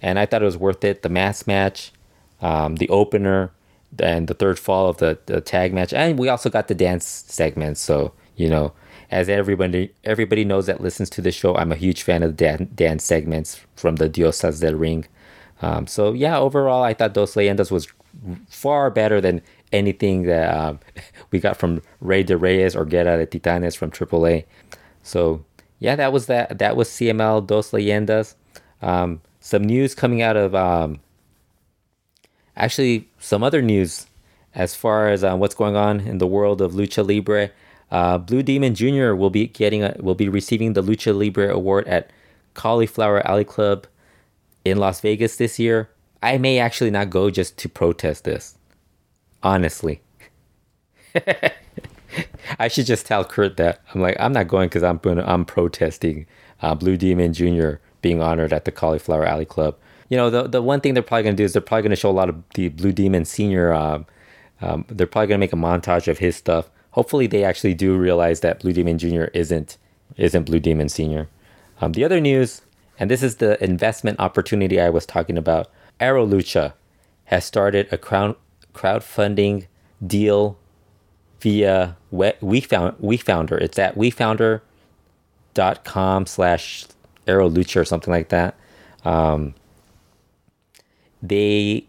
and I thought it was worth it. The mass match, um, the opener, and the third fall of the, the tag match, and we also got the dance segments. So you know, as everybody everybody knows that listens to the show, I'm a huge fan of the dan- dance segments from the Diosas del Ring. Um, so yeah, overall, I thought Dos Leyendas was far better than anything that um, [laughs] we got from Rey de Reyes or Guerra de Titanes from AAA. So yeah, that was that. That was CML Dos Leyendas. Um, some news coming out of um, actually some other news as far as uh, what's going on in the world of lucha libre. Uh, Blue Demon Jr. will be getting a, will be receiving the Lucha Libre Award at Cauliflower Alley Club in Las Vegas this year. I may actually not go just to protest this. Honestly. [laughs] I should just tell Kurt that I'm like I'm not going because I'm I'm protesting uh, Blue Demon Jr. being honored at the Cauliflower Alley Club. You know the the one thing they're probably gonna do is they're probably gonna show a lot of the Blue Demon Senior. Um, um, they're probably gonna make a montage of his stuff. Hopefully they actually do realize that Blue Demon Jr. isn't isn't Blue Demon Senior. Um, the other news, and this is the investment opportunity I was talking about. Aero Lucha has started a crowd crowdfunding deal via we found Wefunder. It's at wefunder.com slash aerolucha or something like that. Um, they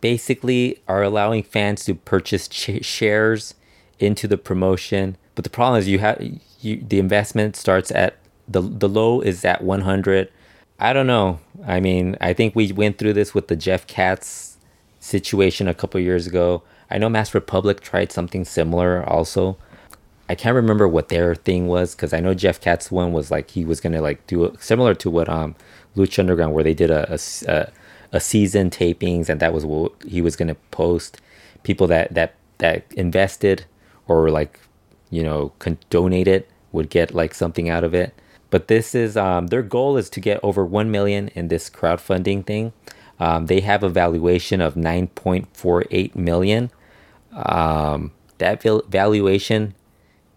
basically are allowing fans to purchase ch- shares into the promotion. But the problem is you have you, the investment starts at the the low is at 100 i don't know i mean i think we went through this with the jeff katz situation a couple years ago I know Masked Republic tried something similar also. I can't remember what their thing was because I know Jeff Katz one was like he was gonna like do it similar to what um Lucha Underground where they did a a, a season tapings and that was what he was gonna post people that that that invested or like you know con- donated would get like something out of it. But this is um their goal is to get over one million in this crowdfunding thing. Um, they have a valuation of 9.48 million um, that valuation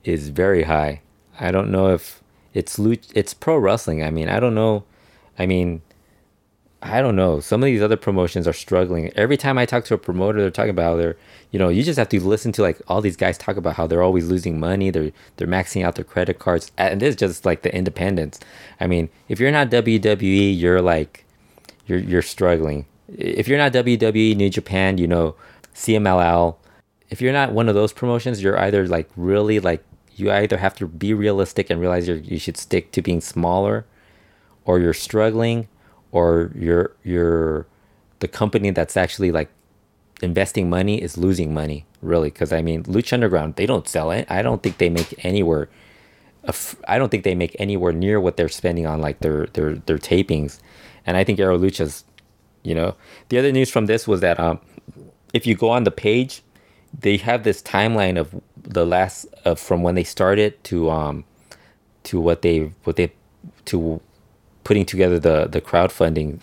is very high. I don't know if it's it's pro wrestling. I mean, I don't know. I mean, I don't know. Some of these other promotions are struggling. Every time I talk to a promoter, they're talking about their, you know, you just have to listen to like all these guys talk about how they're always losing money. They're they're maxing out their credit cards, and this is just like the independents. I mean, if you're not WWE, you're like, you're you're struggling. If you're not WWE, New Japan, you know, CMLL, if you're not one of those promotions, you're either like really like you either have to be realistic and realize you you should stick to being smaller, or you're struggling, or you're you're the company that's actually like investing money is losing money really because I mean Lucha Underground they don't sell it. I don't think they make anywhere. I don't think they make anywhere near what they're spending on like their their their tapings, and I think Aero Lucha's, you know, the other news from this was that um, if you go on the page they have this timeline of the last of from when they started to um to what they what they to putting together the the crowdfunding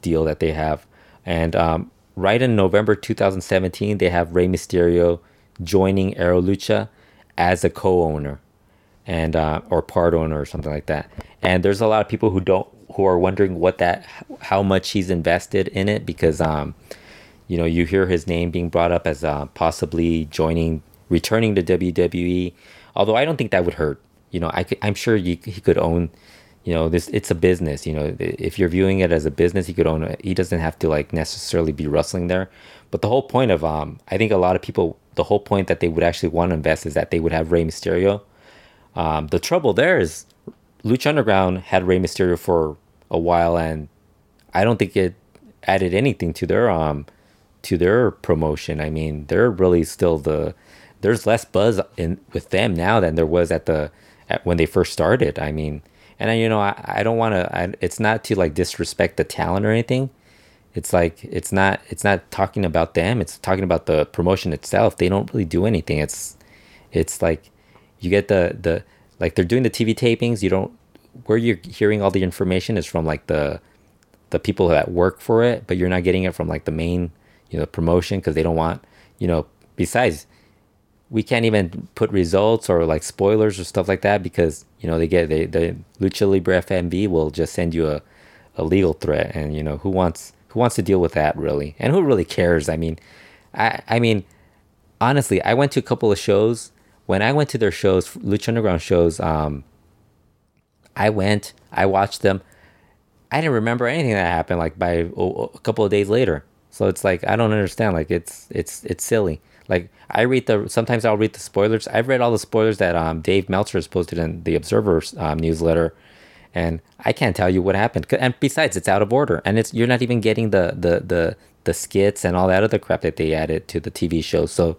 deal that they have and um right in November 2017 they have Rey Mysterio joining Aero Lucha as a co-owner and uh, or part owner or something like that and there's a lot of people who don't who are wondering what that how much he's invested in it because um you know, you hear his name being brought up as uh, possibly joining, returning to WWE. Although I don't think that would hurt. You know, I am sure you, he could own. You know, this it's a business. You know, if you're viewing it as a business, he could own it. He doesn't have to like necessarily be wrestling there. But the whole point of um, I think a lot of people, the whole point that they would actually want to invest is that they would have Rey Mysterio. Um, the trouble there is, Lucha Underground had Rey Mysterio for a while, and I don't think it added anything to their um to their promotion. I mean, they're really still the there's less buzz in with them now than there was at the at when they first started. I mean, and I, you know, I, I don't want to. It's not to like disrespect the talent or anything. It's like it's not it's not talking about them. It's talking about the promotion itself. They don't really do anything. It's it's like you get the the like they're doing the TV tapings. You don't where you're hearing all the information is from like the the people that work for it, but you're not getting it from like the main you know promotion because they don't want you know besides we can't even put results or like spoilers or stuff like that because you know they get they the lucha libre fmv will just send you a, a legal threat and you know who wants who wants to deal with that really? And who really cares? I mean i i mean honestly i went to a couple of shows. When i went to their shows lucha underground shows um i went i watched them. I didn't remember anything that happened like by a, a couple of days later. So it's like I don't understand. Like it's it's it's silly. Like I read the sometimes I'll read the spoilers. I've read all the spoilers that um, Dave Meltzer has posted in the Observer's um, newsletter, and I can't tell you what happened. And besides, it's out of order, and it's you're not even getting the the the the skits and all that other crap that they added to the TV show. So,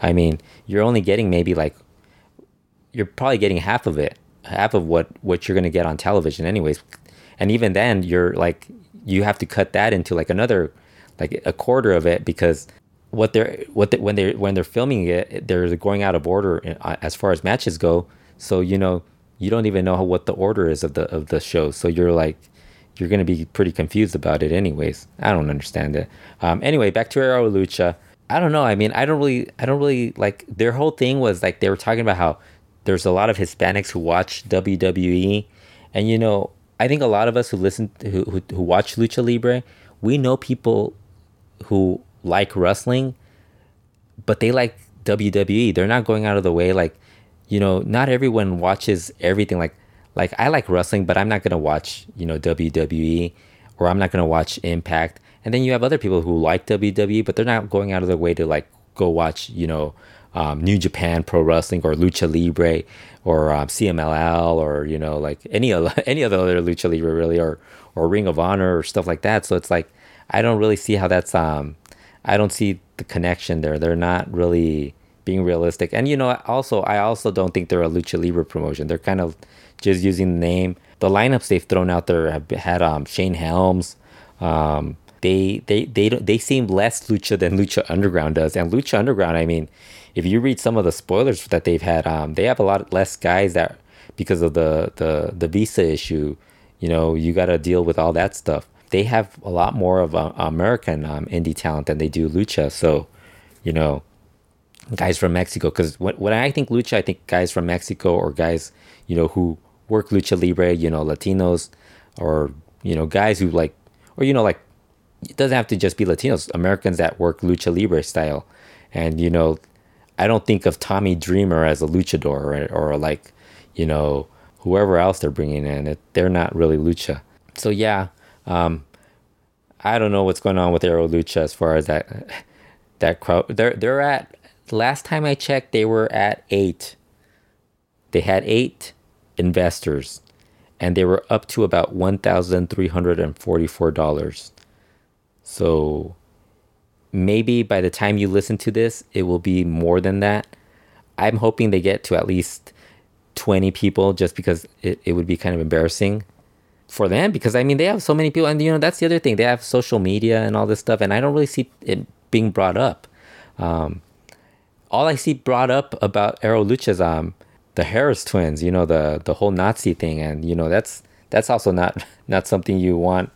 I mean, you're only getting maybe like you're probably getting half of it, half of what what you're gonna get on television, anyways. And even then, you're like you have to cut that into like another like a quarter of it because what they're what they, when they when they're filming it, they're going out of order uh, as far as matches go. So you know you don't even know what the order is of the of the show. So you're like you're gonna be pretty confused about it, anyways. I don't understand it. Um, anyway, back to Aero Lucha. I don't know. I mean, I don't really, I don't really like their whole thing was like they were talking about how there's a lot of Hispanics who watch WWE, and you know, I think a lot of us who listen, who who, who watch Lucha Libre, we know people who like wrestling, but they like WWE. They're not going out of the way. Like, you know, not everyone watches everything. Like, like I like wrestling, but I'm not gonna watch, you know, WWE, or I'm not gonna watch Impact. And then you have other people who like WWE, but they're not going out of their way to like go watch, you know, um, New Japan Pro Wrestling or Lucha Libre or um, CMLL or you know like any other [laughs] any other Lucha Libre really or or Ring of Honor or stuff like that. So it's like I don't really see how that's um I don't see the connection there. They're not really being realistic. And you know also I also don't think they're a Lucha Libre promotion. They're kind of just using the name. The lineups they've thrown out there have had um Shane Helms. Um, they they they they seem less lucha than Lucha Underground does. And Lucha Underground, I mean, if you read some of the spoilers that they've had, um, they have a lot less guys that because of the the the visa issue. You know, you got to deal with all that stuff. They have a lot more of uh, American um, indie talent than they do lucha. So, you know, guys from Mexico. Because when, when I think lucha, I think guys from Mexico or guys, you know, who work lucha libre, you know, Latinos or, you know, guys who like, or, you know, like, it doesn't have to just be Latinos, Americans that work lucha libre style. And, you know, I don't think of Tommy Dreamer as a luchador or, or like, you know, whoever else they're bringing in. It, they're not really lucha. So, yeah, um, I don't know what's going on with Aero Lucha as far as that that crowd. They're they're at last time I checked, they were at eight. They had eight investors, and they were up to about one thousand three hundred and forty-four dollars. So maybe by the time you listen to this, it will be more than that. I'm hoping they get to at least 20 people just because it, it would be kind of embarrassing for them because I mean they have so many people. And you know that's the other thing. They have social media and all this stuff and I don't really see it being brought up. Um, all I see brought up about Aero Lucha is um, the Harris twins, you know the the whole Nazi thing. And you know that's that's also not [laughs] not something you want.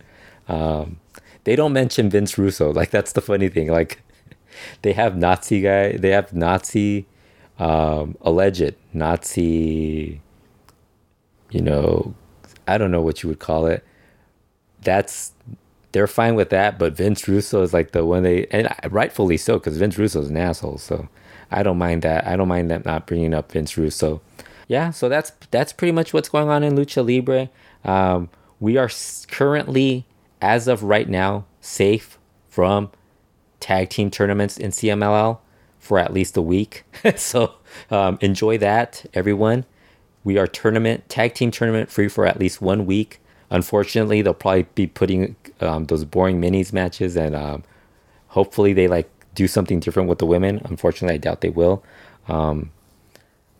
Um, they don't mention Vince Russo. [laughs] Like that's the funny thing. Like [laughs] they have Nazi guy they have Nazi um, alleged Nazi you know I don't know what you would call it. That's they're fine with that, but Vince Russo is like the one they and rightfully so because Vince Russo is an asshole. So I don't mind that. I don't mind them not bringing up Vince Russo. Yeah, so that's that's pretty much what's going on in Lucha Libre. Um, we are currently, as of right now, safe from tag team tournaments in CMLL for at least a week. [laughs] so um, enjoy that, everyone. We are tournament tag team tournament free for at least one week. Unfortunately, they'll probably be putting um, those boring minis matches, and um, hopefully they like do something different with the women. Unfortunately, I doubt they will. Um,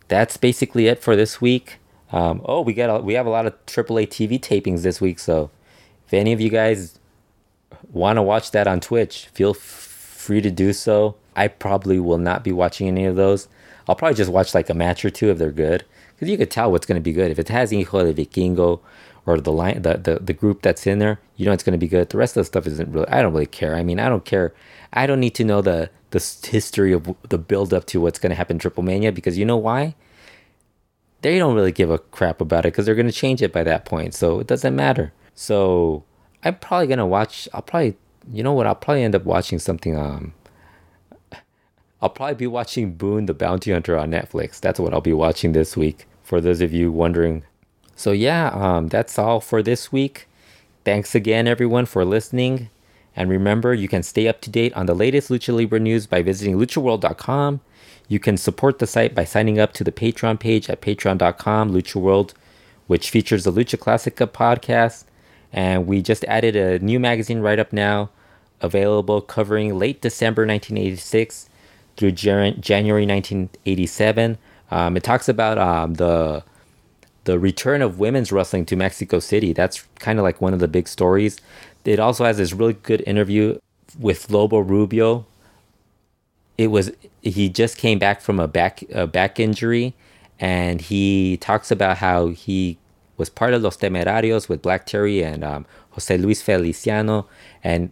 that's basically it for this week. Um, oh, we got a, we have a lot of AAA TV tapings this week, so if any of you guys want to watch that on Twitch, feel f- free to do so. I probably will not be watching any of those. I'll probably just watch like a match or two if they're good, because you could tell what's going to be good. If it has Hijo de Vikingo or the line, the, the the group that's in there, you know it's going to be good. The rest of the stuff isn't really. I don't really care. I mean, I don't care. I don't need to know the the history of the build up to what's going to happen Triple Mania because you know why? They don't really give a crap about it because they're going to change it by that point, so it doesn't matter. So I'm probably gonna watch. I'll probably, you know what? I'll probably end up watching something. Um, I'll probably be watching Boone the Bounty Hunter on Netflix. That's what I'll be watching this week. For those of you wondering. So yeah, um, that's all for this week. Thanks again, everyone, for listening. And remember, you can stay up to date on the latest Lucha Libre news by visiting luchaworld.com. You can support the site by signing up to the Patreon page at patreon.com, luchaworld, which features the Lucha Classica podcast. And we just added a new magazine right up now, available covering late December 1986 through January 1987. Um, it talks about um, the the return of women's wrestling to Mexico City. That's kind of like one of the big stories. It also has this really good interview with Lobo Rubio. It was he just came back from a back a back injury, and he talks about how he was part of Los Temerarios with Black Terry and um, Jose Luis Feliciano, and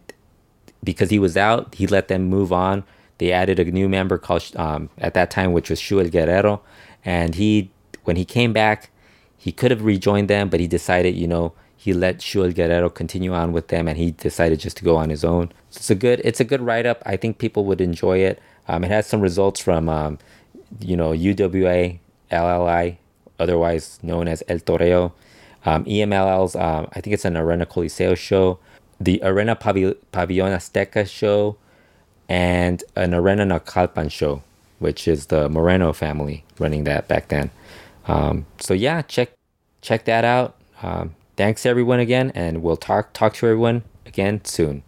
because he was out, he let them move on. They added a new member called um, at that time, which was Shuel Guerrero, and he when he came back, he could have rejoined them, but he decided, you know, he let Shuel Guerrero continue on with them, and he decided just to go on his own. So it's a good it's a good write up. I think people would enjoy it. Um, it has some results from um, you know UWA, LLI, otherwise known as El Toreo, um, EMLL's. Um, I think it's an Arena Coliseo show, the Arena Pavi- Pavillon Azteca show, and an Arena Naucalpan show, which is the Moreno family running that back then. Um, so yeah, check check that out. Um, thanks everyone again, and we'll talk talk to everyone again soon.